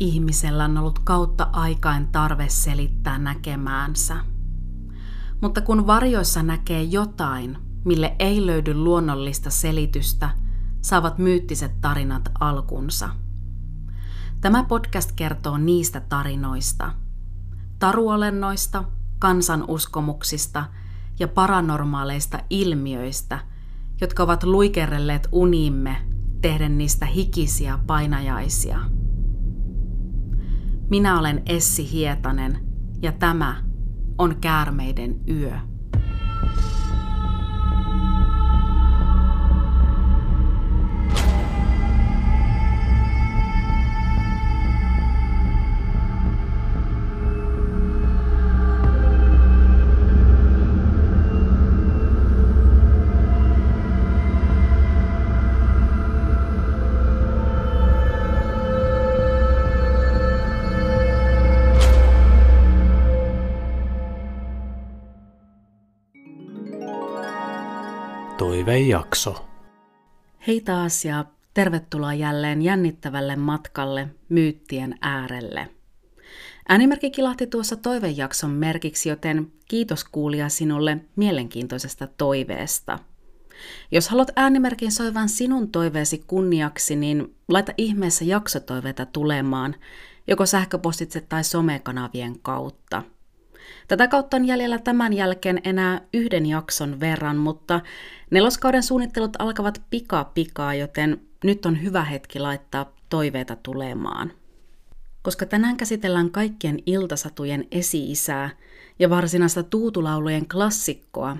ihmisellä on ollut kautta aikain tarve selittää näkemäänsä. Mutta kun varjoissa näkee jotain, mille ei löydy luonnollista selitystä, saavat myyttiset tarinat alkunsa. Tämä podcast kertoo niistä tarinoista, taruolennoista, kansanuskomuksista ja paranormaaleista ilmiöistä, jotka ovat luikerelleet unimme tehden niistä hikisiä painajaisia. Minä olen Essi Hietanen ja tämä on Käärmeiden yö. Toivejakso. Hei taas ja tervetuloa jälleen jännittävälle matkalle myyttien äärelle. Äänimerkki kilahti tuossa toivejakson merkiksi, joten kiitos kuulija sinulle mielenkiintoisesta toiveesta. Jos haluat äänimerkin soivan sinun toiveesi kunniaksi, niin laita ihmeessä jaksotoiveita tulemaan, joko sähköpostitse tai somekanavien kautta – Tätä kautta on jäljellä tämän jälkeen enää yhden jakson verran, mutta neloskauden suunnittelut alkavat pika pikaa, joten nyt on hyvä hetki laittaa toiveita tulemaan. Koska tänään käsitellään kaikkien iltasatujen esi-isää ja varsinaista tuutulaulujen klassikkoa,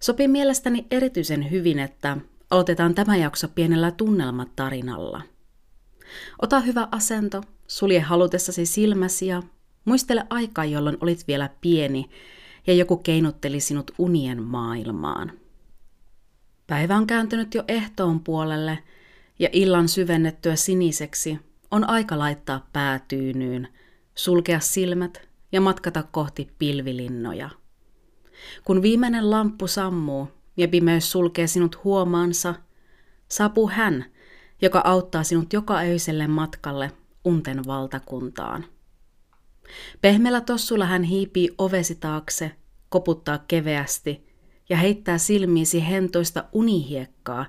sopii mielestäni erityisen hyvin, että aloitetaan tämä jakso pienellä tunnelmatarinalla. Ota hyvä asento, sulje halutessasi silmäsi ja Muistele aikaa, jolloin olit vielä pieni ja joku keinutteli sinut unien maailmaan. Päivä on kääntynyt jo ehtoon puolelle ja illan syvennettyä siniseksi on aika laittaa päätyynyyn, sulkea silmät ja matkata kohti pilvilinnoja. Kun viimeinen lamppu sammuu ja pimeys sulkee sinut huomaansa, saapuu hän, joka auttaa sinut joka öiselle matkalle unten valtakuntaan. Pehmeällä tossulla hän hiipii ovesi taakse, koputtaa keveästi ja heittää silmiisi hentoista unihiekkaa,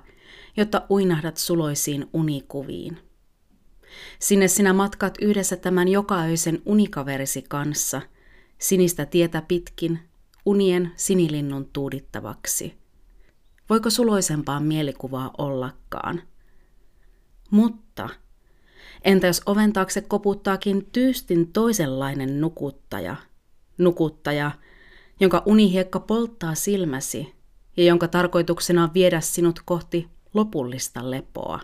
jotta uinahdat suloisiin unikuviin. Sinne sinä matkat yhdessä tämän jokaöisen unikaverisi kanssa, sinistä tietä pitkin, unien sinilinnun tuudittavaksi. Voiko suloisempaa mielikuvaa ollakaan? Mutta – Entä jos oven taakse koputtaakin tyystin toisenlainen nukuttaja? Nukuttaja, jonka unihiekka polttaa silmäsi ja jonka tarkoituksena on viedä sinut kohti lopullista lepoa.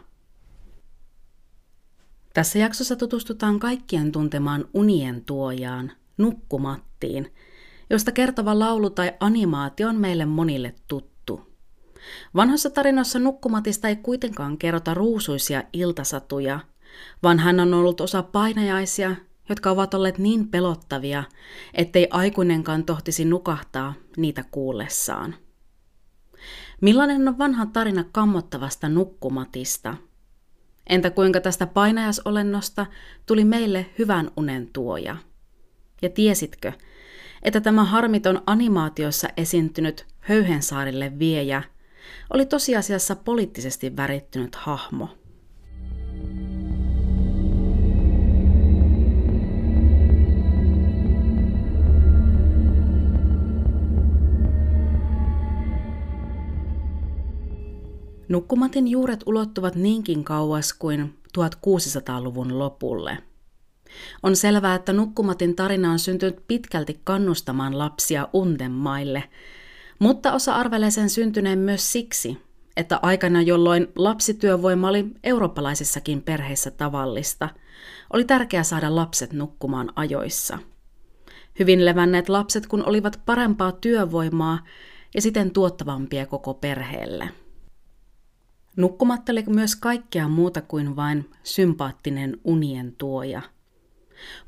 Tässä jaksossa tutustutaan kaikkien tuntemaan unien tuojaan, nukkumattiin, josta kertova laulu tai animaatio on meille monille tuttu. Vanhassa tarinoissa nukkumatista ei kuitenkaan kerrota ruusuisia iltasatuja – vaan hän on ollut osa painajaisia, jotka ovat olleet niin pelottavia, ettei aikuinenkaan tohtisi nukahtaa niitä kuullessaan. Millainen on vanha tarina kammottavasta nukkumatista? Entä kuinka tästä painajasolennosta tuli meille hyvän unen tuoja? Ja tiesitkö, että tämä harmiton animaatiossa esiintynyt Höyhensaarille viejä oli tosiasiassa poliittisesti värittynyt hahmo – Nukkumatin juuret ulottuvat niinkin kauas kuin 1600-luvun lopulle. On selvää, että Nukkumatin tarina on syntynyt pitkälti kannustamaan lapsia unten maille, mutta osa arvelee sen syntyneen myös siksi, että aikana, jolloin lapsityövoima oli eurooppalaisissakin perheissä tavallista, oli tärkeää saada lapset nukkumaan ajoissa. Hyvin levänneet lapset kun olivat parempaa työvoimaa ja siten tuottavampia koko perheelle – Nukkumatta oli myös kaikkea muuta kuin vain sympaattinen unien tuoja.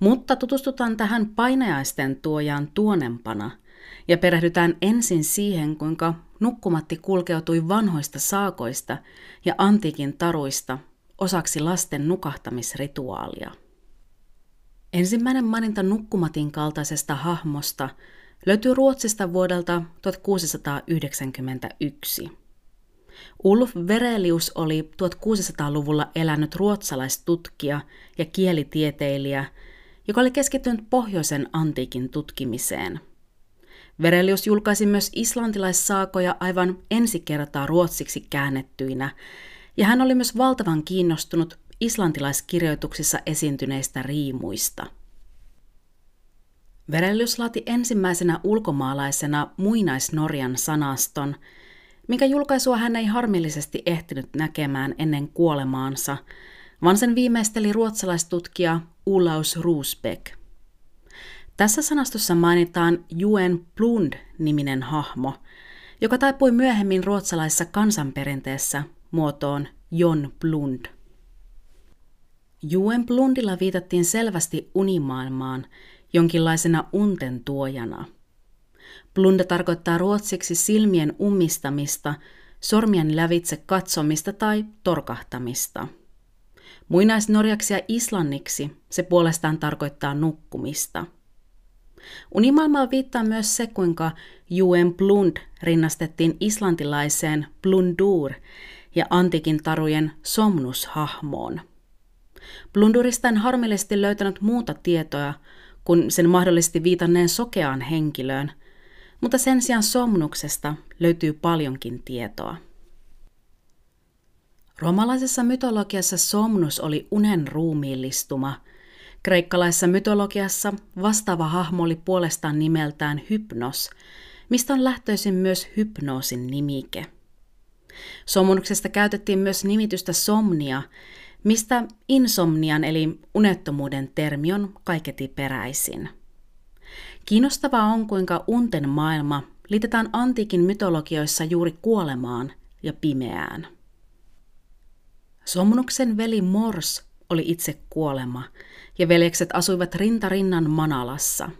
Mutta tutustutaan tähän painajaisten tuojaan tuonempana ja perehdytään ensin siihen, kuinka nukkumatti kulkeutui vanhoista saakoista ja antiikin taruista osaksi lasten nukahtamisrituaalia. Ensimmäinen maininta nukkumatin kaltaisesta hahmosta löytyy Ruotsista vuodelta 1691. Ulf Verelius oli 1600-luvulla elänyt ruotsalaistutkija ja kielitieteilijä, joka oli keskittynyt pohjoisen antiikin tutkimiseen. Verelius julkaisi myös islantilaissaakoja aivan ensi kertaa ruotsiksi käännettyinä, ja hän oli myös valtavan kiinnostunut islantilaiskirjoituksissa esiintyneistä riimuista. Verelius laati ensimmäisenä ulkomaalaisena muinaisnorjan sanaston, minkä julkaisua hän ei harmillisesti ehtinyt näkemään ennen kuolemaansa, vaan sen viimeisteli ruotsalaistutkija Ulaus Rusbeck. Tässä sanastossa mainitaan Juen Plund-niminen hahmo, joka taipui myöhemmin ruotsalaisessa kansanperinteessä muotoon Jon Blund. Juen Blundilla viitattiin selvästi unimaailmaan jonkinlaisena unten tuojana. Blunda tarkoittaa ruotsiksi silmien ummistamista, sormien lävitse katsomista tai torkahtamista. Muinaisnorjaksi ja islanniksi se puolestaan tarkoittaa nukkumista. Unimaailmaa viittaa myös se, kuinka Juen Blund rinnastettiin islantilaiseen Blundur ja antikin tarujen Somnus-hahmoon. Blundurista en harmillisesti löytänyt muuta tietoa kuin sen mahdollisesti viitanneen sokeaan henkilöön, mutta sen sijaan Somnuksesta löytyy paljonkin tietoa. Romalaisessa mytologiassa Somnus oli unen ruumiillistuma. Kreikkalaisessa mytologiassa vastaava hahmo oli puolestaan nimeltään Hypnos, mistä on lähtöisin myös hypnoosin nimike. Somnuksesta käytettiin myös nimitystä somnia, mistä insomnian eli unettomuuden termi on kaiketi peräisin. Kiinnostavaa on, kuinka unten maailma liitetään antiikin mytologioissa juuri kuolemaan ja pimeään. Somnuksen veli Mors oli itse kuolema, ja veljekset asuivat rintarinnan Manalassa.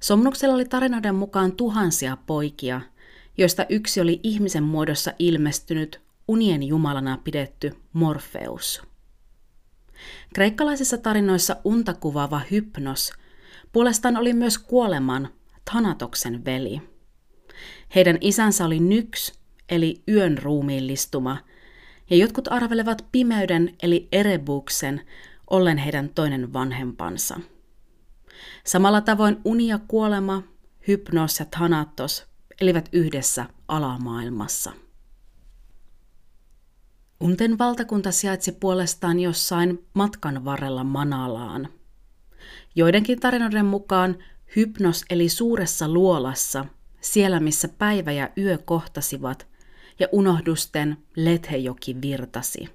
Somnuksella oli tarinoiden mukaan tuhansia poikia, joista yksi oli ihmisen muodossa ilmestynyt unien jumalana pidetty Morpheus. Kreikkalaisissa tarinoissa unta kuvaava Hypnos puolestaan oli myös kuoleman Thanatoksen veli. Heidän isänsä oli Nyks, eli yön ruumiillistuma, ja jotkut arvelevat pimeyden eli Erebuksen ollen heidän toinen vanhempansa. Samalla tavoin uni ja kuolema, Hypnos ja Thanatos elivät yhdessä alamaailmassa. Unten valtakunta sijaitsi puolestaan jossain matkan varrella Manalaan. Joidenkin tarinoiden mukaan Hypnos eli suuressa luolassa, siellä missä päivä ja yö kohtasivat, ja unohdusten Lethejoki virtasi.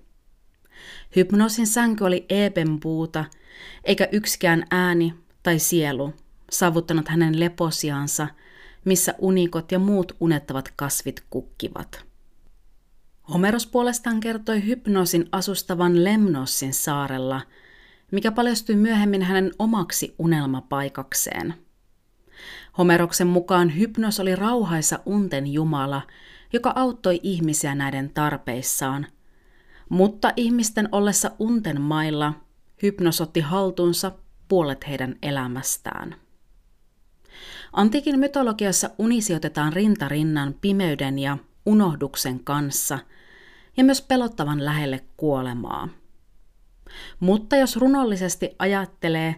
Hypnosin sänky oli eepenpuuta, eikä yksikään ääni tai sielu saavuttanut hänen leposiansa, missä unikot ja muut unettavat kasvit kukkivat. Homeros puolestaan kertoi hypnoosin asustavan Lemnossin saarella, mikä paljastui myöhemmin hänen omaksi unelmapaikakseen. Homeroksen mukaan hypnos oli rauhaisa unten jumala, joka auttoi ihmisiä näiden tarpeissaan. Mutta ihmisten ollessa unten mailla hypnos otti haltuunsa puolet heidän elämästään. Antiikin mytologiassa uni sijoitetaan rintarinnan pimeyden ja unohduksen kanssa ja myös pelottavan lähelle kuolemaa. Mutta jos runollisesti ajattelee,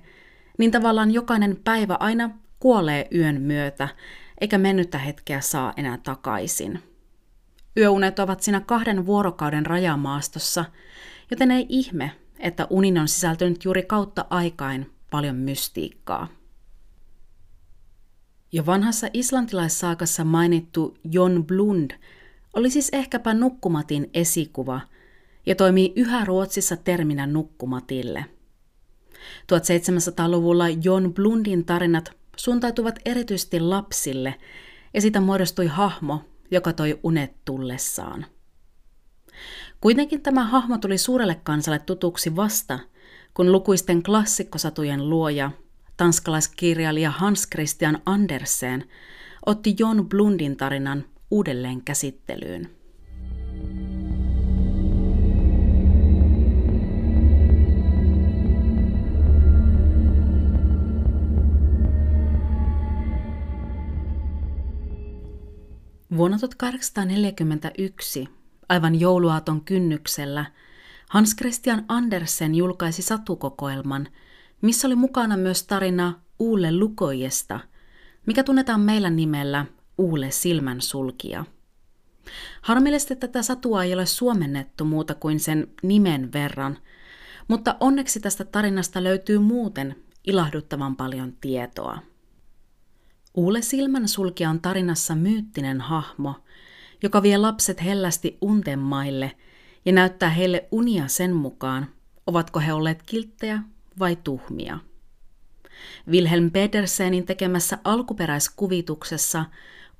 niin tavallaan jokainen päivä aina kuolee yön myötä, eikä mennyttä hetkeä saa enää takaisin. Yöunet ovat siinä kahden vuorokauden rajamaastossa, joten ei ihme, että unin on sisältynyt juuri kautta aikain paljon mystiikkaa. Jo vanhassa islantilaissaakassa mainittu Jon Blund oli siis ehkäpä nukkumatin esikuva ja toimii yhä Ruotsissa terminä nukkumatille. 1700-luvulla Jon Blundin tarinat suuntautuvat erityisesti lapsille ja siitä muodostui hahmo, joka toi unet tullessaan. Kuitenkin tämä hahmo tuli suurelle kansalle tutuksi vasta, kun lukuisten klassikkosatujen luoja tanskalaiskirjailija Hans Christian Andersen otti Jon Blundin tarinan uudelleen käsittelyyn. Vuonna 1841, aivan jouluaaton kynnyksellä, Hans Christian Andersen julkaisi satukokoelman, missä oli mukana myös tarina Uule Lukojesta, mikä tunnetaan meillä nimellä Uule Silmänsulkija. Harmillisesti tätä satua ei ole suomennettu muuta kuin sen nimen verran, mutta onneksi tästä tarinasta löytyy muuten ilahduttavan paljon tietoa. Uule Silmänsulkija on tarinassa myyttinen hahmo, joka vie lapset hellästi unten maille ja näyttää heille unia sen mukaan, ovatko he olleet kilttejä vai tuhmia. Wilhelm Pedersenin tekemässä alkuperäiskuvituksessa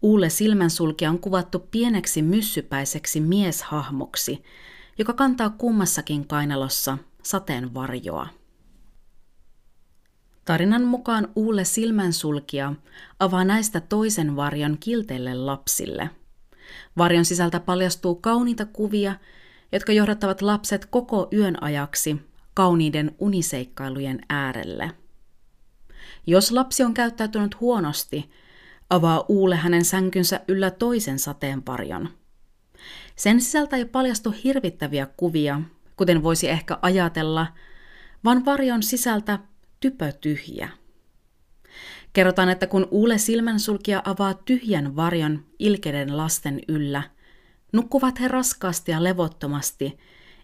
Uule silmänsulkija on kuvattu pieneksi myssypäiseksi mieshahmoksi, joka kantaa kummassakin kainalossa sateenvarjoa. Tarinan mukaan Uule silmänsulkija avaa näistä toisen varjon kilteille lapsille. Varjon sisältä paljastuu kauniita kuvia, jotka johdattavat lapset koko yön ajaksi kauniiden uniseikkailujen äärelle. Jos lapsi on käyttäytynyt huonosti, avaa Uule hänen sänkynsä yllä toisen sateenvarjon. Sen sisältä ei paljastu hirvittäviä kuvia, kuten voisi ehkä ajatella, vaan varjon sisältä typö tyhjä. Kerrotaan, että kun Uule silmänsulkija avaa tyhjän varjon ilkeiden lasten yllä, nukkuvat he raskaasti ja levottomasti,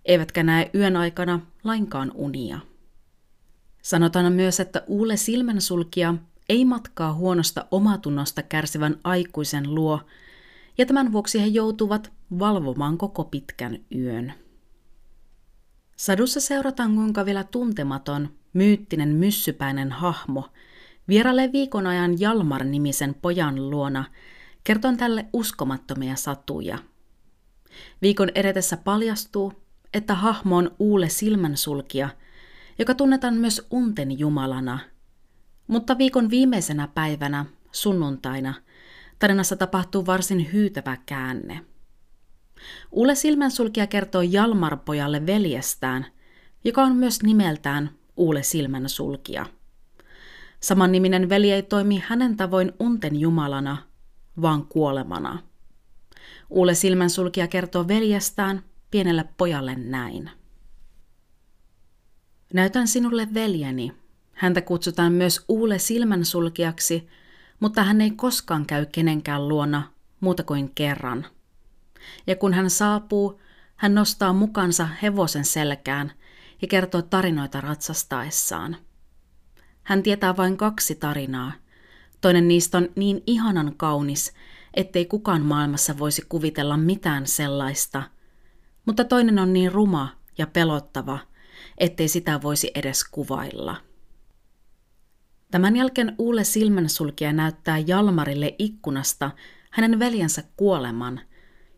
eivätkä näe yön aikana lainkaan unia. Sanotaan myös, että Uule silmänsulkija ei matkaa huonosta omatunnosta kärsivän aikuisen luo, ja tämän vuoksi he joutuvat valvomaan koko pitkän yön. Sadussa seurataan, kuinka vielä tuntematon, myyttinen myssypäinen hahmo vierailee viikon ajan Jalmar-nimisen pojan luona kerton tälle uskomattomia satuja. Viikon edetessä paljastuu, että hahmo on Uule silmänsulkija, joka tunnetaan myös unten jumalana. Mutta viikon viimeisenä päivänä, sunnuntaina, tarinassa tapahtuu varsin hyytävä käänne – Ulle silmänsulkija kertoo Jalmar-pojalle veljestään, joka on myös nimeltään Uule silmänsulkija. Samanniminen veli ei toimi hänen tavoin unten jumalana, vaan kuolemana. Uule silmänsulkija kertoo veljestään pienelle pojalle näin. Näytän sinulle veljeni. Häntä kutsutaan myös Uule silmänsulkijaksi, mutta hän ei koskaan käy kenenkään luona muuta kuin kerran – ja kun hän saapuu, hän nostaa mukansa hevosen selkään ja kertoo tarinoita ratsastaessaan. Hän tietää vain kaksi tarinaa. Toinen niistä on niin ihanan kaunis, ettei kukaan maailmassa voisi kuvitella mitään sellaista. Mutta toinen on niin ruma ja pelottava, ettei sitä voisi edes kuvailla. Tämän jälkeen Uule silmänsulkija näyttää Jalmarille ikkunasta hänen veljensä kuoleman –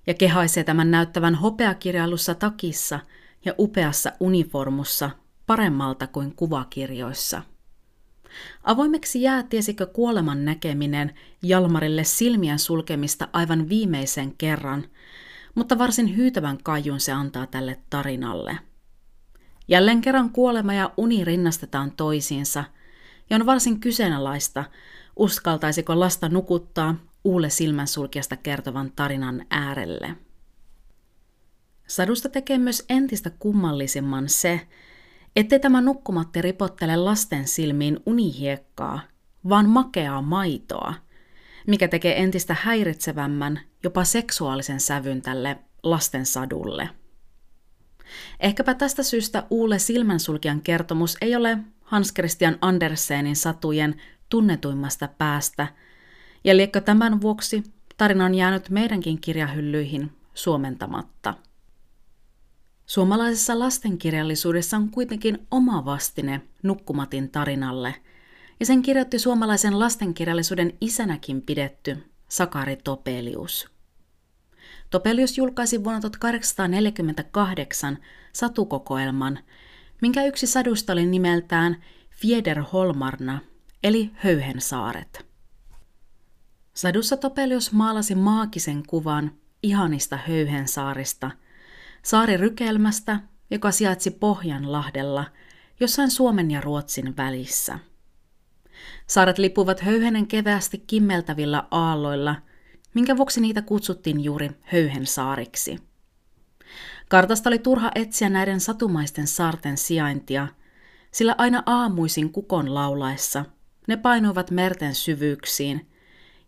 ja kehaisee tämän näyttävän hopeakirjailussa takissa ja upeassa uniformussa paremmalta kuin kuvakirjoissa. Avoimeksi jää tiesikö kuoleman näkeminen Jalmarille silmien sulkemista aivan viimeisen kerran, mutta varsin hyytävän kajun se antaa tälle tarinalle. Jälleen kerran kuolema ja uni rinnastetaan toisiinsa, ja on varsin kyseenalaista, uskaltaisiko lasta nukuttaa Uule silmänsulkijasta kertovan tarinan äärelle. Sadusta tekee myös entistä kummallisimman se, ettei tämä nukkumatti ripottele lasten silmiin unihiekkaa, vaan makeaa maitoa, mikä tekee entistä häiritsevämmän, jopa seksuaalisen sävyn tälle lasten sadulle. Ehkäpä tästä syystä Uule silmänsulkijan kertomus ei ole Hans Christian Andersenin satujen tunnetuimmasta päästä – ja liekö tämän vuoksi tarina on jäänyt meidänkin kirjahyllyihin suomentamatta. Suomalaisessa lastenkirjallisuudessa on kuitenkin oma vastine Nukkumatin tarinalle, ja sen kirjoitti suomalaisen lastenkirjallisuuden isänäkin pidetty Sakari Topelius. Topelius julkaisi vuonna 1848 satukokoelman, minkä yksi sadusta oli nimeltään Fieder Holmarna, eli Höyhensaaret. Sadussa Topelius maalasi maagisen kuvan ihanista höyhensaarista, saarirykelmästä, joka sijaitsi Pohjanlahdella, jossain Suomen ja Ruotsin välissä. Saaret lipuvat höyhenen kevästi kimmeltävillä aalloilla, minkä vuoksi niitä kutsuttiin juuri höyhensaariksi. Kartasta oli turha etsiä näiden satumaisten saarten sijaintia, sillä aina aamuisin kukon laulaessa ne painuivat merten syvyyksiin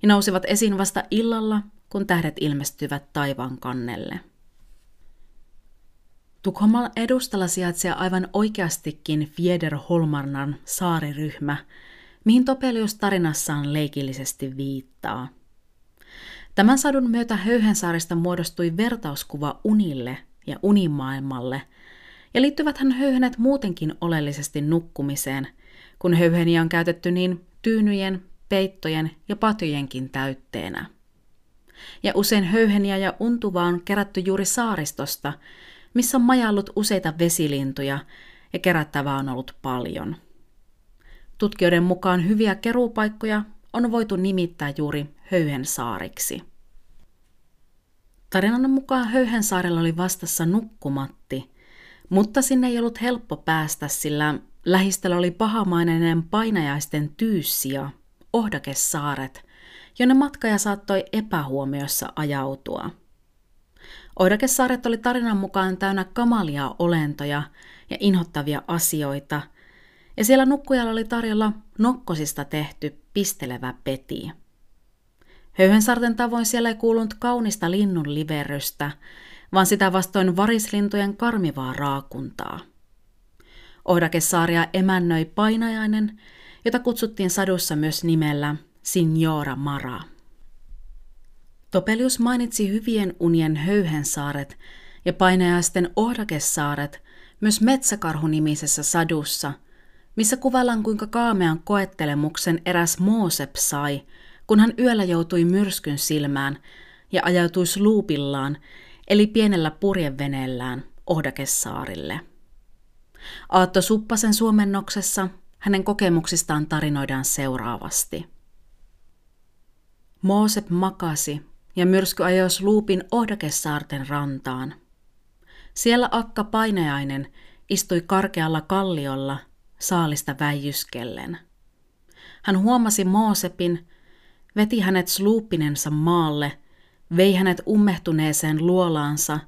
ja nousivat esiin vasta illalla, kun tähdet ilmestyvät taivaan kannelle. Tukholman edustalla sijaitsee aivan oikeastikin Holmarnan saariryhmä, mihin Topelius tarinassaan leikillisesti viittaa. Tämän sadun myötä Höyhensaarista muodostui vertauskuva unille ja unimaailmalle, ja liittyväthän höyhenet muutenkin oleellisesti nukkumiseen, kun höyheniä on käytetty niin tyynyjen, peittojen ja patjojenkin täytteenä. Ja usein höyheniä ja untuvaa on kerätty juuri saaristosta, missä on majallut useita vesilintuja ja kerättävää on ollut paljon. Tutkijoiden mukaan hyviä keruupaikkoja on voitu nimittää juuri Höyhensaariksi. Tarinan mukaan Höyhensaarella oli vastassa nukkumatti, mutta sinne ei ollut helppo päästä, sillä lähistöllä oli pahamainen painajaisten tyyssia, Ohdakesaaret, jonne matkaja saattoi epähuomiossa ajautua. Oidakesaaret oli tarinan mukaan täynnä kamalia olentoja ja inhottavia asioita, ja siellä nukkujalla oli tarjolla nokkosista tehty pistelevä peti. Höyhensaarten tavoin siellä ei kuulunut kaunista linnun liverrystä, vaan sitä vastoin varislintujen karmivaa raakuntaa. Ohdakesaaria emännöi painajainen, jota kutsuttiin sadussa myös nimellä Signora Mara. Topelius mainitsi hyvien unien höyhensaaret ja painajaisten ohdakesaaret myös Metsäkarhu-nimisessä sadussa, missä kuvaillaan kuinka kaamean koettelemuksen eräs Moosep sai, kun hän yöllä joutui myrskyn silmään ja ajautui sluupillaan, eli pienellä purjeveneellään, Ohdakessaarille. Aatto Suppasen suomennoksessa hänen kokemuksistaan tarinoidaan seuraavasti. Moosep makasi ja myrsky ajoi luupin Ohdakessaarten rantaan. Siellä akka painajainen istui karkealla kalliolla saalista väijyskellen. Hän huomasi Moosepin, veti hänet sluuppinensa maalle, vei hänet ummehtuneeseen luolaansa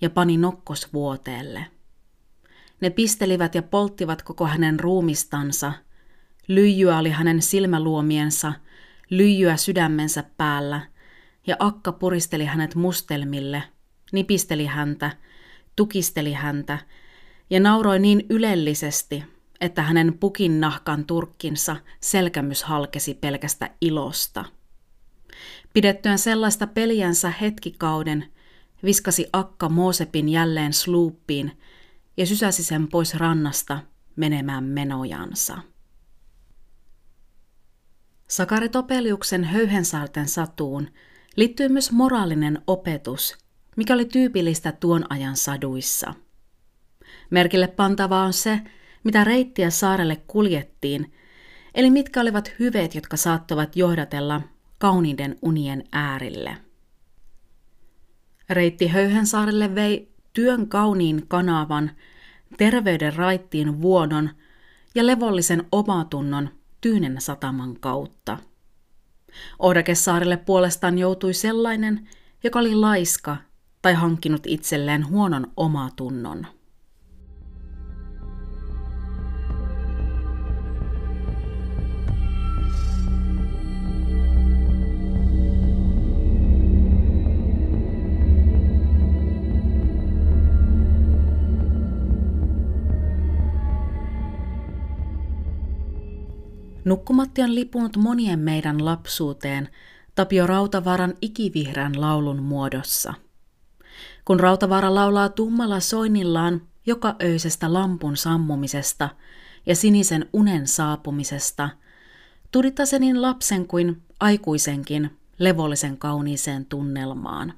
ja pani nokkosvuoteelle. Ne pistelivät ja polttivat koko hänen ruumistansa. Lyijyä oli hänen silmäluomiensa, lyijyä sydämensä päällä – ja akka puristeli hänet mustelmille, nipisteli häntä, tukisteli häntä ja nauroi niin ylellisesti, että hänen pukin nahkan turkkinsa selkämys halkesi pelkästä ilosta. Pidettyen sellaista peliänsä hetkikauden, viskasi akka Moosepin jälleen sluuppiin ja sysäsi sen pois rannasta menemään menojansa. Sakari Topeliuksen höyhensaarten satuun – liittyy myös moraalinen opetus, mikä oli tyypillistä tuon ajan saduissa. Merkille pantavaa on se, mitä reittiä saarelle kuljettiin, eli mitkä olivat hyveet, jotka saattavat johdatella kauniiden unien äärille. Reitti Höyhensaarelle vei työn kauniin kanavan, terveyden raittiin vuodon ja levollisen omatunnon Tyynen sataman kautta. Oudakesaarille puolestaan joutui sellainen, joka oli laiska tai hankkinut itselleen huonon omatunnon. Nukkumatti on lipunut monien meidän lapsuuteen Tapio Rautavaaran ikivihreän laulun muodossa. Kun Rautavaara laulaa tummalla soinnillaan joka öisestä lampun sammumisesta ja sinisen unen saapumisesta, tudittaa se niin lapsen kuin aikuisenkin levollisen kauniiseen tunnelmaan.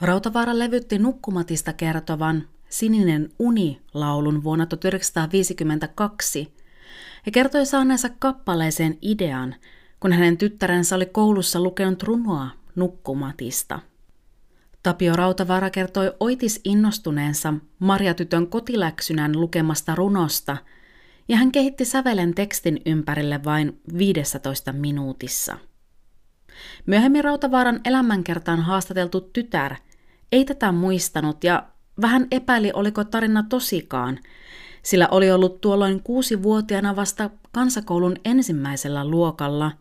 Rautavaara levytti Nukkumatista kertovan Sininen uni-laulun vuonna 1952 ja kertoi saaneensa kappaleeseen idean, kun hänen tyttärensä oli koulussa lukenut runoa nukkumatista. Tapio Rautavaara kertoi oitis innostuneensa Marja-tytön kotiläksynän lukemasta runosta, ja hän kehitti sävelen tekstin ympärille vain 15 minuutissa. Myöhemmin Rautavaaran elämänkertaan haastateltu tytär ei tätä muistanut ja vähän epäili, oliko tarina tosikaan, sillä oli ollut tuolloin kuusi-vuotiaana vasta kansakoulun ensimmäisellä luokalla,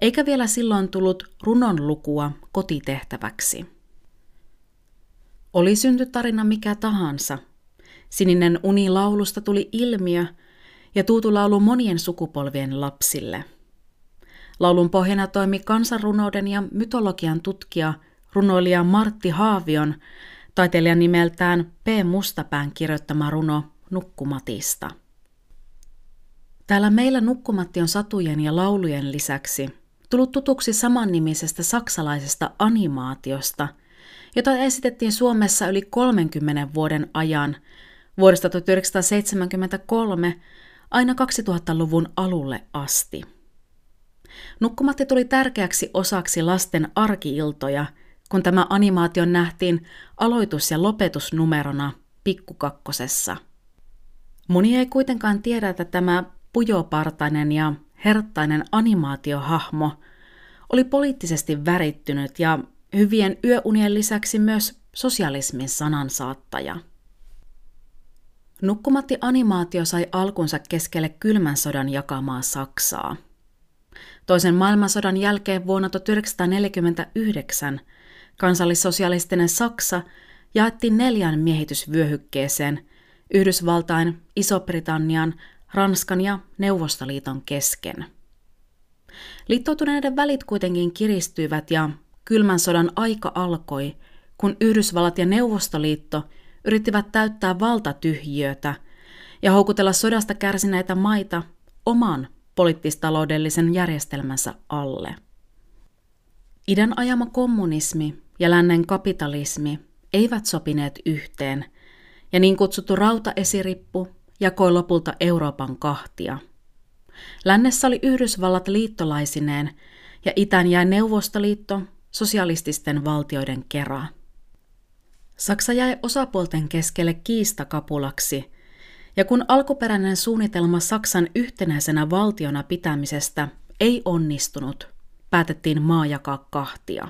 eikä vielä silloin tullut runon lukua kotitehtäväksi. Oli syntytarina mikä tahansa. Sininen uni laulusta tuli ilmiö ja tuutu laulu monien sukupolvien lapsille. Laulun pohjana toimi kansanrunouden ja mytologian tutkija, runoilija Martti Haavion, taiteilijan nimeltään P. Mustapään kirjoittama runo Nukkumatista. Täällä meillä Nukkumatti on satujen ja laulujen lisäksi tullut tutuksi samannimisestä saksalaisesta animaatiosta, jota esitettiin Suomessa yli 30 vuoden ajan vuodesta 1973 aina 2000-luvun alulle asti. Nukkumatti tuli tärkeäksi osaksi lasten arkiiltoja, kun tämä animaatio nähtiin aloitus- ja lopetusnumerona pikkukakkosessa. Moni ei kuitenkaan tiedä, että tämä pujopartainen ja herttainen animaatiohahmo oli poliittisesti värittynyt ja hyvien yöunien lisäksi myös sosialismin sanansaattaja. Nukkumatti-animaatio sai alkunsa keskelle kylmän sodan jakamaa Saksaa. Toisen maailmansodan jälkeen vuonna 1949 kansallissosialistinen Saksa jaettiin neljän miehitysvyöhykkeeseen Yhdysvaltain, Iso-Britannian, Ranskan ja Neuvostoliiton kesken. Liittoutuneiden välit kuitenkin kiristyivät ja kylmän sodan aika alkoi, kun Yhdysvallat ja Neuvostoliitto yrittivät täyttää valtatyhjiötä ja houkutella sodasta kärsineitä maita oman poliittistaloudellisen järjestelmänsä alle. Idän ajama kommunismi ja lännen kapitalismi eivät sopineet yhteen, ja niin kutsuttu rautaesirippu jakoi lopulta Euroopan kahtia. Lännessä oli Yhdysvallat liittolaisineen ja itään jäi Neuvostoliitto sosialististen valtioiden kerää. Saksa jäi osapuolten keskelle kiistakapulaksi, ja kun alkuperäinen suunnitelma Saksan yhtenäisenä valtiona pitämisestä ei onnistunut, päätettiin maa jakaa kahtia.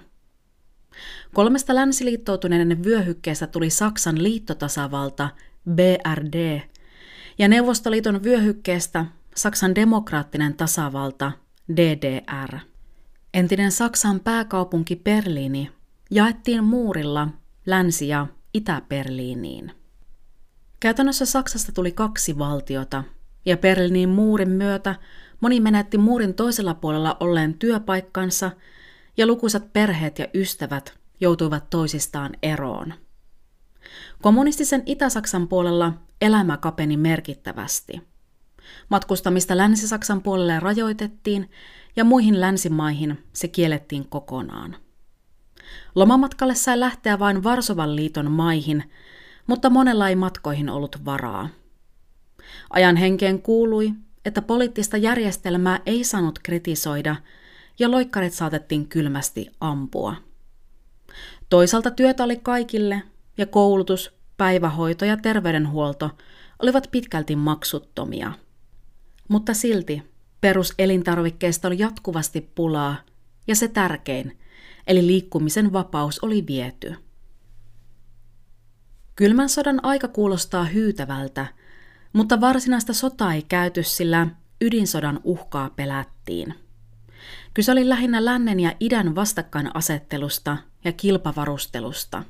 Kolmesta länsiliittoutuneiden vyöhykkeestä tuli Saksan liittotasavalta BRD ja Neuvostoliiton vyöhykkeestä Saksan demokraattinen tasavalta DDR. Entinen Saksan pääkaupunki Berliini jaettiin muurilla Länsi- ja Itä-Berliiniin. Käytännössä Saksasta tuli kaksi valtiota, ja Berliinin muurin myötä moni menetti muurin toisella puolella olleen työpaikkansa, ja lukuisat perheet ja ystävät joutuivat toisistaan eroon. Kommunistisen Itä-Saksan puolella elämä kapeni merkittävästi. Matkustamista Länsi-Saksan puolelle rajoitettiin ja muihin länsimaihin se kiellettiin kokonaan. Lomamatkalle sai lähteä vain Varsovan liiton maihin, mutta monella ei matkoihin ollut varaa. Ajan henkeen kuului, että poliittista järjestelmää ei saanut kritisoida ja loikkarit saatettiin kylmästi ampua. Toisaalta työtä oli kaikille ja koulutus, päivähoito ja terveydenhuolto olivat pitkälti maksuttomia. Mutta silti peruselintarvikkeista oli jatkuvasti pulaa ja se tärkein, eli liikkumisen vapaus oli viety. Kylmän sodan aika kuulostaa hyytävältä, mutta varsinaista sotaa ei käyty, sillä ydinsodan uhkaa pelättiin. Kyse oli lähinnä lännen ja idän vastakkainasettelusta ja kilpavarustelusta.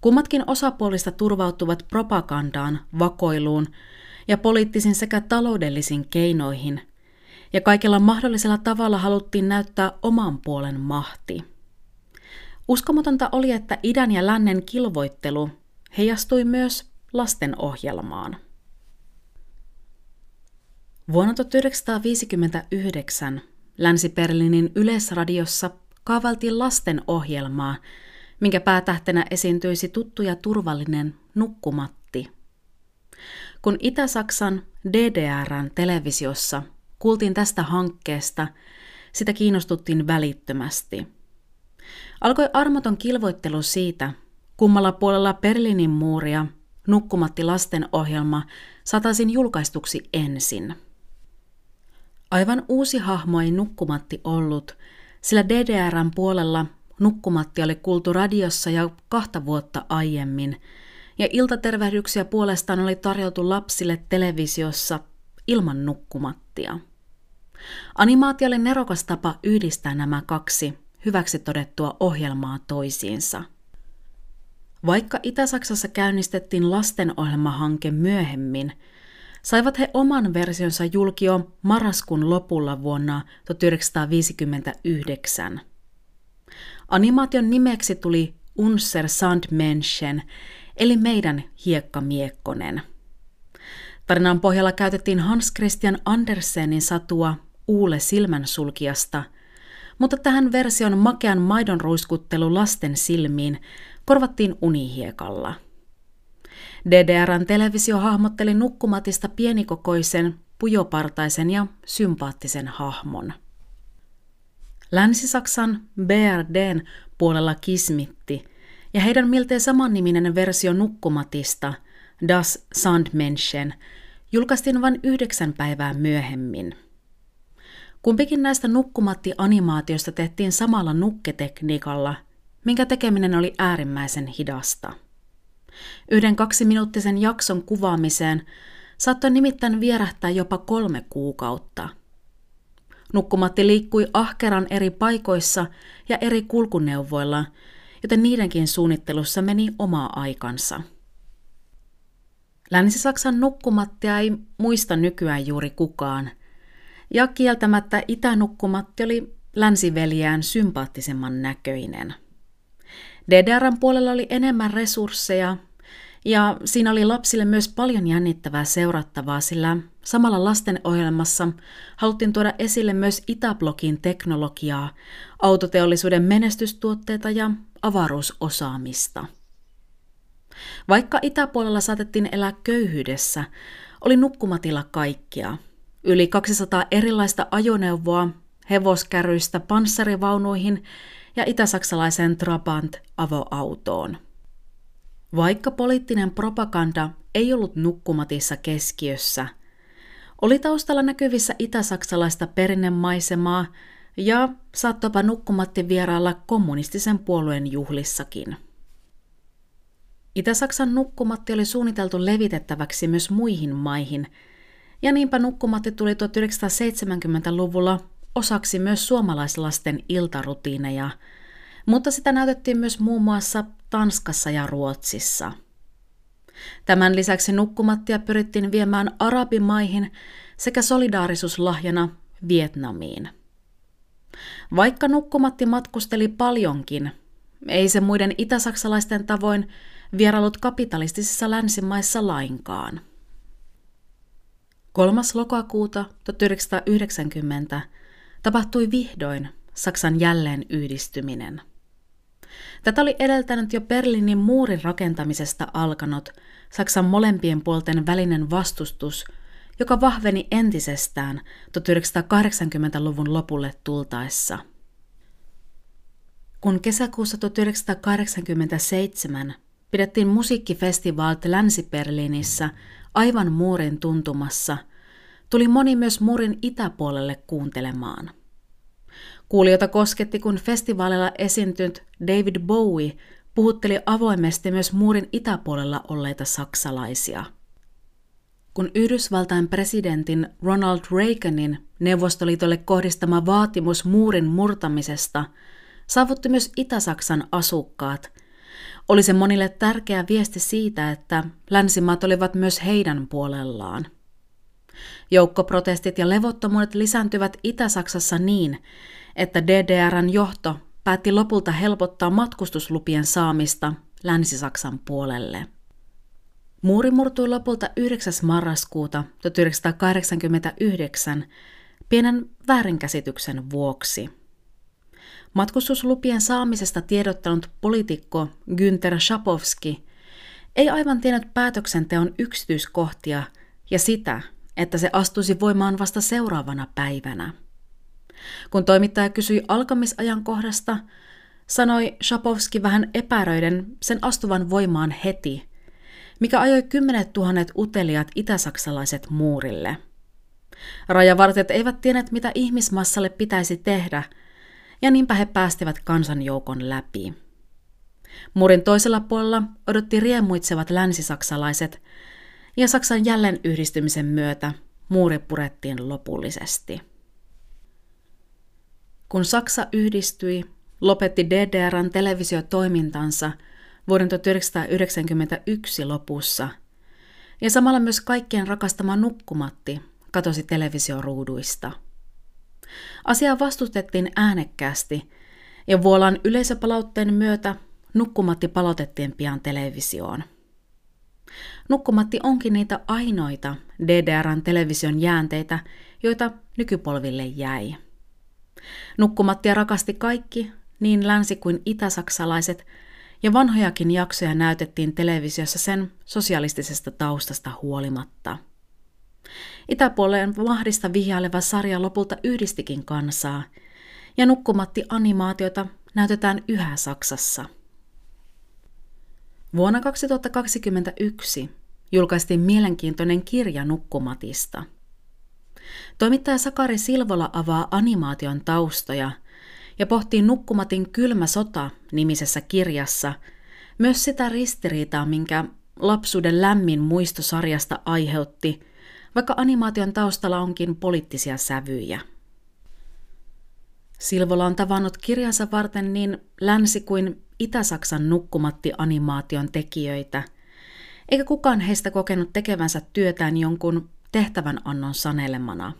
Kummatkin osapuolista turvautuvat propagandaan, vakoiluun ja poliittisin sekä taloudellisiin keinoihin, ja kaikella mahdollisella tavalla haluttiin näyttää oman puolen mahti. Uskomatonta oli, että idän ja lännen kilvoittelu heijastui myös lasten ohjelmaan. Vuonna 1959 Länsi-Berliinin yleisradiossa kaavaltiin lasten ohjelmaa, minkä päätähtenä esiintyisi tuttu ja turvallinen nukkumatti. Kun Itä-Saksan DDRn televisiossa kuultiin tästä hankkeesta, sitä kiinnostuttiin välittömästi. Alkoi armoton kilvoittelu siitä, kummalla puolella Berliinin muuria Nukkumatti lasten ohjelma saataisiin julkaistuksi ensin. Aivan uusi hahmo ei Nukkumatti ollut, sillä DDRn puolella nukkumatti oli kuultu radiossa jo kahta vuotta aiemmin, ja iltatervehdyksiä puolestaan oli tarjottu lapsille televisiossa ilman nukkumattia. Animaatio oli nerokas tapa yhdistää nämä kaksi hyväksi todettua ohjelmaa toisiinsa. Vaikka Itä-Saksassa käynnistettiin lastenohjelmahanke myöhemmin, saivat he oman versionsa julkio marraskuun lopulla vuonna 1959. Animaation nimeksi tuli Unser Sandmenschen, eli meidän hiekkamiekkonen. Tarinan pohjalla käytettiin Hans Christian Andersenin satua Uule silmänsulkiasta, mutta tähän version makean maidon ruiskuttelu lasten silmiin korvattiin unihiekalla. DDRn televisio hahmotteli nukkumatista pienikokoisen, pujopartaisen ja sympaattisen hahmon. Länsi-Saksan BRDn puolella kismitti, ja heidän miltei samanniminen versio nukkumatista, Das Sandmenschen, julkaistiin vain yhdeksän päivää myöhemmin. Kumpikin näistä nukkumatti-animaatioista tehtiin samalla nukketekniikalla, minkä tekeminen oli äärimmäisen hidasta. Yhden kaksiminuuttisen jakson kuvaamiseen saattoi nimittäin vierähtää jopa kolme kuukautta. Nukkumatti liikkui ahkeran eri paikoissa ja eri kulkuneuvoilla, joten niidenkin suunnittelussa meni oma aikansa. Länsi-Saksan nukkumattia ei muista nykyään juuri kukaan, ja kieltämättä itänukkumatti oli länsiveljään sympaattisemman näköinen. DDRn puolella oli enemmän resursseja, ja siinä oli lapsille myös paljon jännittävää seurattavaa, sillä samalla lastenohjelmassa haluttiin tuoda esille myös Itäblokin teknologiaa, autoteollisuuden menestystuotteita ja avaruusosaamista. Vaikka itäpuolella saatettiin elää köyhyydessä, oli nukkumatilla kaikkia. Yli 200 erilaista ajoneuvoa, hevoskärryistä panssarivaunuihin ja itäsaksalaiseen Trabant-avoautoon. Vaikka poliittinen propaganda ei ollut nukkumatissa keskiössä, oli taustalla näkyvissä itäsaksalaista perinnemaisemaa ja saattopa nukkumatti vierailla kommunistisen puolueen juhlissakin. Itä-Saksan nukkumatti oli suunniteltu levitettäväksi myös muihin maihin, ja niinpä nukkumatti tuli 1970-luvulla osaksi myös suomalaislasten iltarutiineja, mutta sitä näytettiin myös muun muassa Tanskassa ja Ruotsissa. Tämän lisäksi nukkumattia pyrittiin viemään arabimaihin sekä solidaarisuuslahjana Vietnamiin. Vaikka nukkumatti matkusteli paljonkin, ei se muiden itäsaksalaisten tavoin vierailut kapitalistisissa länsimaissa lainkaan. 3. lokakuuta 1990 tapahtui vihdoin Saksan jälleen yhdistyminen. Tätä oli edeltänyt jo Berliinin muurin rakentamisesta alkanut Saksan molempien puolten välinen vastustus, joka vahveni entisestään 1980-luvun lopulle tultaessa. Kun kesäkuussa 1987 pidettiin musiikkifestivaalt Länsi-Berliinissä aivan muurin tuntumassa, tuli moni myös muurin itäpuolelle kuuntelemaan. Kuulijoita kosketti, kun festivaalilla esiintynyt David Bowie puhutteli avoimesti myös muurin itäpuolella olleita saksalaisia. Kun Yhdysvaltain presidentin Ronald Reaganin Neuvostoliitolle kohdistama vaatimus muurin murtamisesta saavutti myös Itä-Saksan asukkaat, oli se monille tärkeä viesti siitä, että länsimaat olivat myös heidän puolellaan. Joukkoprotestit ja levottomuudet lisääntyvät Itä-Saksassa niin, että DDRn johto päätti lopulta helpottaa matkustuslupien saamista Länsi-Saksan puolelle. Muuri murtui lopulta 9. marraskuuta 1989 pienen väärinkäsityksen vuoksi. Matkustuslupien saamisesta tiedottanut poliitikko Günther Schapowski ei aivan tiennyt päätöksenteon yksityiskohtia ja sitä, että se astuisi voimaan vasta seuraavana päivänä. Kun toimittaja kysyi alkamisajankohdasta, sanoi Shapovski vähän epäröiden sen astuvan voimaan heti, mikä ajoi kymmenet tuhannet uteliaat itäsaksalaiset muurille. Rajavartijat eivät tienneet, mitä ihmismassalle pitäisi tehdä, ja niinpä he päästivät kansanjoukon läpi. Muurin toisella puolella odotti riemuitsevat länsisaksalaiset, ja Saksan jälleen yhdistymisen myötä muuri purettiin lopullisesti. Kun Saksa yhdistyi, lopetti DDRn televisiotoimintansa vuoden 1991 lopussa, ja samalla myös kaikkien rakastama nukkumatti katosi televisioruuduista. Asiaa vastustettiin äänekkäästi, ja Vuolan yleisöpalautteen myötä nukkumatti palautettiin pian televisioon. Nukkumatti onkin niitä ainoita DDRn television jäänteitä, joita nykypolville jäi. Nukkumattia rakasti kaikki, niin länsi- kuin itäsaksalaiset, ja vanhojakin jaksoja näytettiin televisiossa sen sosialistisesta taustasta huolimatta. Itäpuoleen mahdista vihjaileva sarja lopulta yhdistikin kansaa, ja nukkumatti-animaatiota näytetään yhä Saksassa. Vuonna 2021 julkaistiin mielenkiintoinen kirja Nukkumatista. Toimittaja Sakari Silvola avaa animaation taustoja ja pohtii Nukkumatin Kylmä sota nimisessä kirjassa myös sitä ristiriitaa, minkä lapsuuden lämmin muisto sarjasta aiheutti, vaikka animaation taustalla onkin poliittisia sävyjä. Silvola on tavannut kirjansa varten niin länsi- kuin Itä-Saksan nukkumatti-animaation tekijöitä, eikä kukaan heistä kokenut tekevänsä työtään jonkun tehtävän annon sanelemana.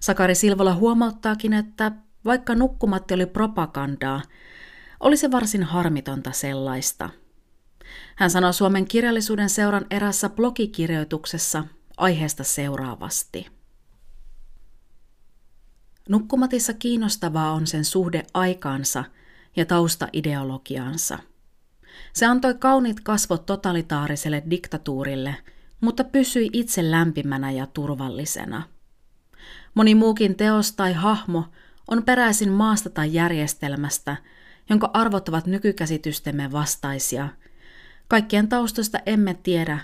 Sakari Silvola huomauttaakin, että vaikka nukkumatti oli propagandaa, oli se varsin harmitonta sellaista. Hän sanoi Suomen kirjallisuuden seuran erässä blogikirjoituksessa aiheesta seuraavasti. Nukkumatissa kiinnostavaa on sen suhde aikaansa ja taustaideologiaansa. Se antoi kauniit kasvot totalitaariselle diktatuurille, mutta pysyi itse lämpimänä ja turvallisena. Moni muukin teos tai hahmo on peräisin maasta tai järjestelmästä, jonka arvot ovat nykykäsitystemme vastaisia. Kaikkien taustoista emme tiedä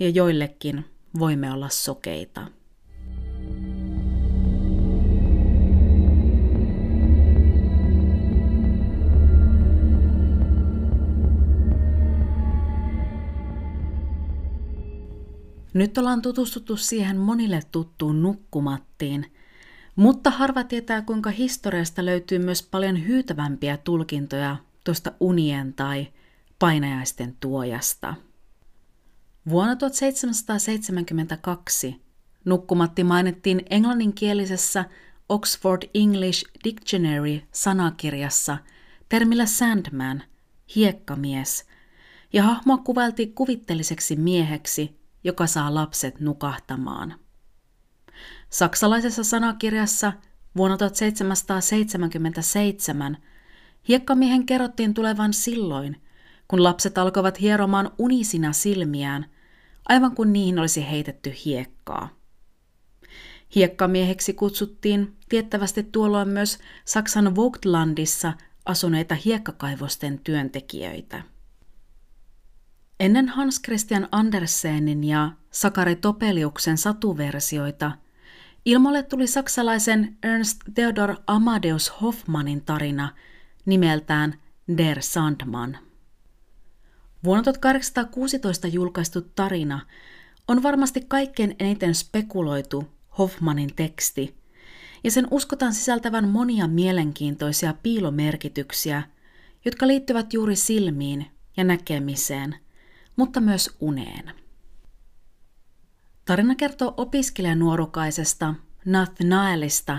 ja joillekin voimme olla sokeita. Nyt ollaan tutustuttu siihen monille tuttuun nukkumattiin, mutta harva tietää, kuinka historiasta löytyy myös paljon hyytävämpiä tulkintoja tuosta unien tai painajaisten tuojasta. Vuonna 1772 nukkumatti mainittiin englanninkielisessä Oxford English Dictionary-sanakirjassa termillä Sandman, hiekkamies, ja hahmoa kuvailtiin kuvitteelliseksi mieheksi, joka saa lapset nukahtamaan. Saksalaisessa sanakirjassa vuonna 1777 hiekkamiehen kerrottiin tulevan silloin, kun lapset alkoivat hieromaan unisina silmiään, aivan kuin niihin olisi heitetty hiekkaa. Hiekkamieheksi kutsuttiin tiettävästi tuolloin myös Saksan Vogtlandissa asuneita hiekkakaivosten työntekijöitä. Ennen Hans Christian Andersenin ja Sakari Topeliuksen satuversioita ilmoille tuli saksalaisen Ernst Theodor Amadeus Hoffmannin tarina nimeltään Der Sandman. Vuonna 1816 julkaistu tarina on varmasti kaikkein eniten spekuloitu Hoffmannin teksti, ja sen uskotaan sisältävän monia mielenkiintoisia piilomerkityksiä, jotka liittyvät juuri silmiin ja näkemiseen – mutta myös uneen. Tarina kertoo opiskelijanuorukaisesta Nathanaelista,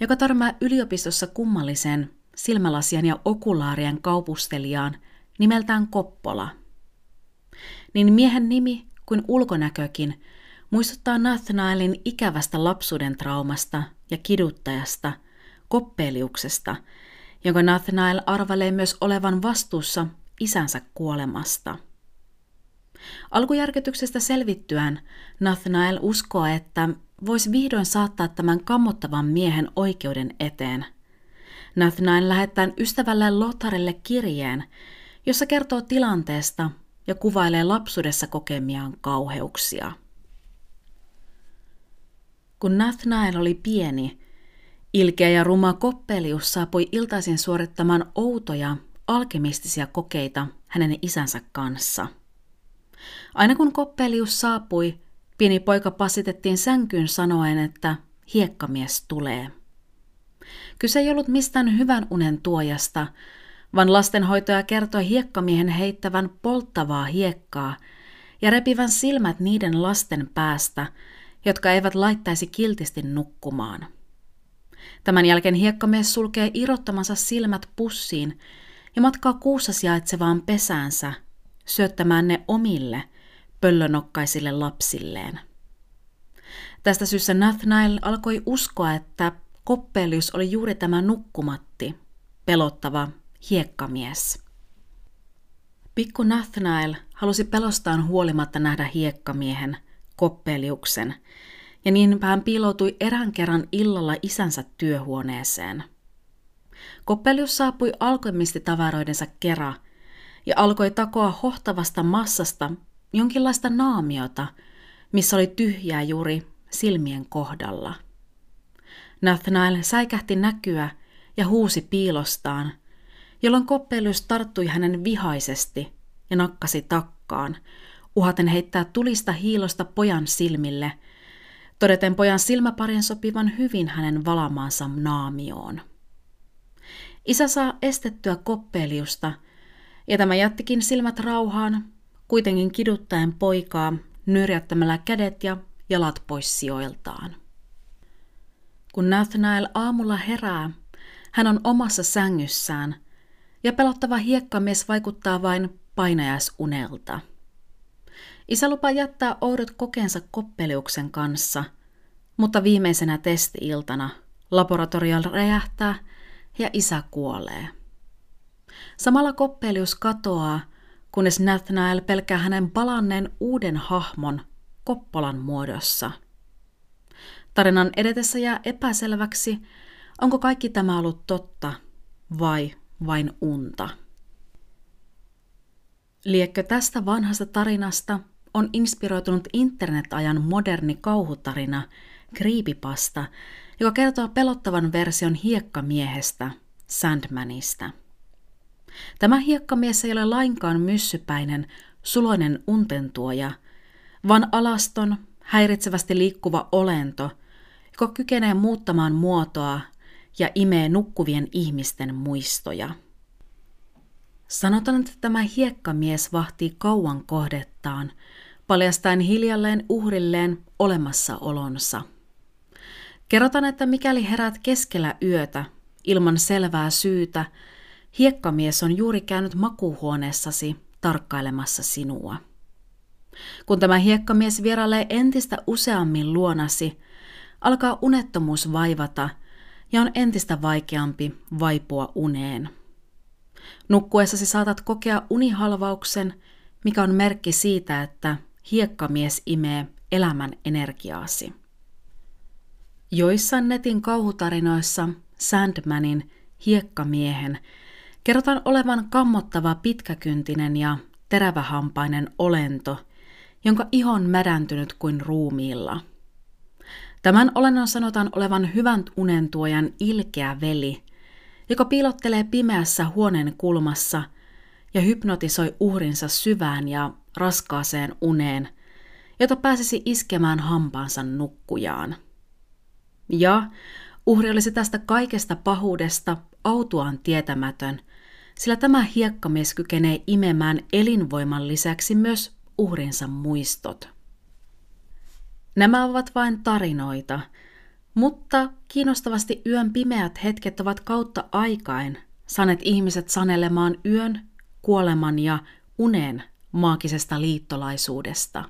joka törmää yliopistossa kummallisen silmälasien ja okulaarien kaupustelijaan nimeltään Koppola. Niin miehen nimi kuin ulkonäkökin muistuttaa Nathanaelin ikävästä lapsuuden traumasta ja kiduttajasta, Koppeliuksesta, jonka Nathanael arvelee myös olevan vastuussa isänsä kuolemasta – Alkujärkytyksestä selvittyään Nathanael uskoo, että voisi vihdoin saattaa tämän kammottavan miehen oikeuden eteen. Nathanael lähettää ystävälle Lotharille kirjeen, jossa kertoo tilanteesta ja kuvailee lapsuudessa kokemiaan kauheuksia. Kun Nathanael oli pieni, Ilkeä ja ruma Koppelius saapui iltaisin suorittamaan outoja, alkemistisia kokeita hänen isänsä kanssa. Aina kun Koppelius saapui, pieni poika pasitettiin sänkyyn sanoen, että hiekkamies tulee. Kyse ei ollut mistään hyvän unen tuojasta, vaan lastenhoitaja kertoi hiekkamiehen heittävän polttavaa hiekkaa ja repivän silmät niiden lasten päästä, jotka eivät laittaisi kiltisti nukkumaan. Tämän jälkeen hiekkamies sulkee irrottamansa silmät pussiin ja matkaa kuussa sijaitsevaan pesäänsä syöttämään ne omille pöllönokkaisille lapsilleen. Tästä syystä Nathanael alkoi uskoa, että Koppelius oli juuri tämä nukkumatti, pelottava hiekkamies. Pikku Nathanael halusi pelostaan huolimatta nähdä hiekkamiehen, Koppeliuksen, ja niin hän piiloutui erään kerran illalla isänsä työhuoneeseen. Koppelius saapui alkemistitavaroidensa kera ja alkoi takoa hohtavasta massasta jonkinlaista naamiota, missä oli tyhjää juuri silmien kohdalla. Nathanael säikähti näkyä ja huusi piilostaan, jolloin Koppelius tarttui hänen vihaisesti ja nakkasi takkaan, uhaten heittää tulista hiilosta pojan silmille, todeten pojan silmäparien sopivan hyvin hänen valamaansa naamioon. Isä saa estettyä Koppeliusta, ja tämä jättikin silmät rauhaan, kuitenkin kiduttaen poikaa nyrjättämällä kädet ja jalat pois sijoiltaan. Kun Nathanael aamulla herää, hän on omassa sängyssään, ja pelottava hiekkamies vaikuttaa vain painajaisunelta. Isä lupaa jättää oudot kokeensa koppeliuksen kanssa, mutta viimeisenä testi-iltana laboratoriolla räjähtää ja isä kuolee. Samalla Koppelius katoaa, kunnes Nathanael pelkää hänen palanneen uuden hahmon Koppolan muodossa. Tarinan edetessä jää epäselväksi, onko kaikki tämä ollut totta vai vain unta. Liekkö tästä vanhasta tarinasta on inspiroitunut internetajan moderni kauhutarina Creepypasta, joka kertoo pelottavan version hiekkamiehestä, Sandmanista. Tämä hiekkamies ei ole lainkaan myssypäinen, suloinen untentuoja, vaan alaston, häiritsevästi liikkuva olento, joka kykenee muuttamaan muotoa ja imee nukkuvien ihmisten muistoja. Sanotaan, että tämä hiekkamies vahtii kauan kohdettaan, paljastaen hiljalleen uhrilleen olemassaolonsa. Kerrotaan, että mikäli herät keskellä yötä, ilman selvää syytä, hiekkamies on juuri käynyt makuuhuoneessasi tarkkailemassa sinua. Kun tämä hiekkamies vierailee entistä useammin luonasi, alkaa unettomuus vaivata ja on entistä vaikeampi vaipua uneen. Nukkuessasi saatat kokea unihalvauksen, mikä on merkki siitä, että hiekkamies imee elämän energiaasi. Joissain netin kauhutarinoissa Sandmanin hiekkamiehen kerrotaan olevan kammottava pitkäkyntinen ja terävähampainen olento, jonka iho on mädäntynyt kuin ruumiilla. Tämän olennon sanotaan olevan hyvän unentuojan ilkeä veli, joka piilottelee pimeässä huoneen kulmassa ja hypnotisoi uhrinsa syvään ja raskaaseen uneen, jota pääsisi iskemään hampaansa nukkujaan. Ja uhri olisi tästä kaikesta pahuudesta autuaan tietämätön, sillä tämä hiekkamies kykenee imemään elinvoiman lisäksi myös uhrinsa muistot. Nämä ovat vain tarinoita, mutta kiinnostavasti yön pimeät hetket ovat kautta aikain saneet ihmiset sanelemaan yön, kuoleman ja unen maagisesta liittolaisuudesta.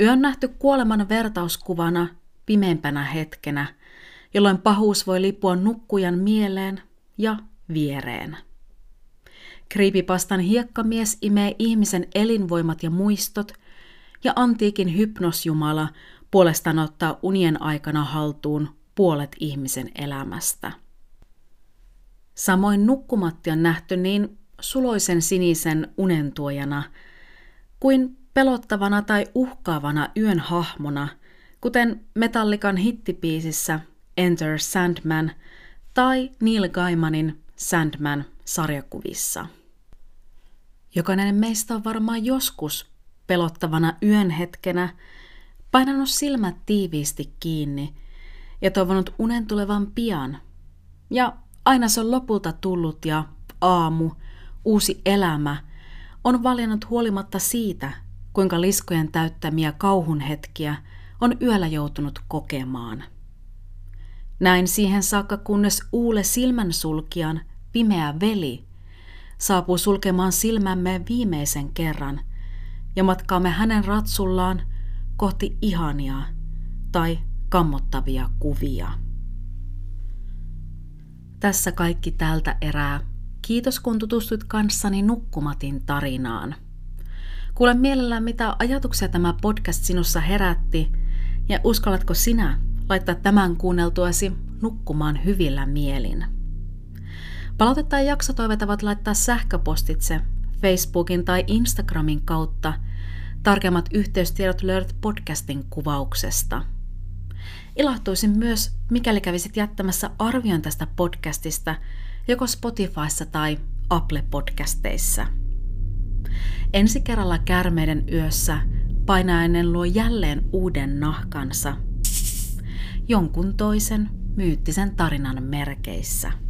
Yön nähty kuoleman vertauskuvana pimeimpänä hetkenä, jolloin pahuus voi lipua nukkujan mieleen ja viereen. Kriipipastan hiekkamies imee ihmisen elinvoimat ja muistot, ja antiikin hypnosjumala puolestaan ottaa unien aikana haltuun puolet ihmisen elämästä. Samoin nukkumatti on nähty niin suloisen sinisen unentuojana kuin pelottavana tai uhkaavana yön hahmona, kuten Metallikan hittipiisissä Enter Sandman tai Neil Gaimanin Sandman sarjakuvissa. Jokainen meistä on varmaan joskus pelottavana yön hetkenä painanut silmät tiiviisti kiinni ja toivonut unen tulevan pian. Ja aina se on lopulta tullut ja aamu, uusi elämä on valinnut huolimatta siitä, kuinka liskojen täyttämiä kauhun hetkiä on yöllä joutunut kokemaan. Näin siihen saakka, kunnes uule silmänsulkijan pimeä veli saapuu sulkemaan silmämme viimeisen kerran ja matkaamme hänen ratsullaan kohti ihania tai kammottavia kuvia. Tässä kaikki tältä erää. Kiitos kun tutustuit kanssani Nukkumatin tarinaan. Kuule mielellään, mitä ajatuksia tämä podcast sinussa herätti ja uskallatko sinä laittaa tämän kuunneltuasi nukkumaan hyvillä mielin. Palautetta ja jaksotoiveita voit laittaa sähköpostitse Facebookin tai Instagramin kautta. Tarkemmat yhteystiedot löydät podcastin kuvauksesta. Ilahtuisin myös, mikäli kävisit jättämässä arvion tästä podcastista joko Spotifyssa tai Apple-podcasteissa. Ensi kerralla kärmeiden yössä painainen luo jälleen uuden nahkansa. Jonkun toisen myyttisen tarinan merkeissä.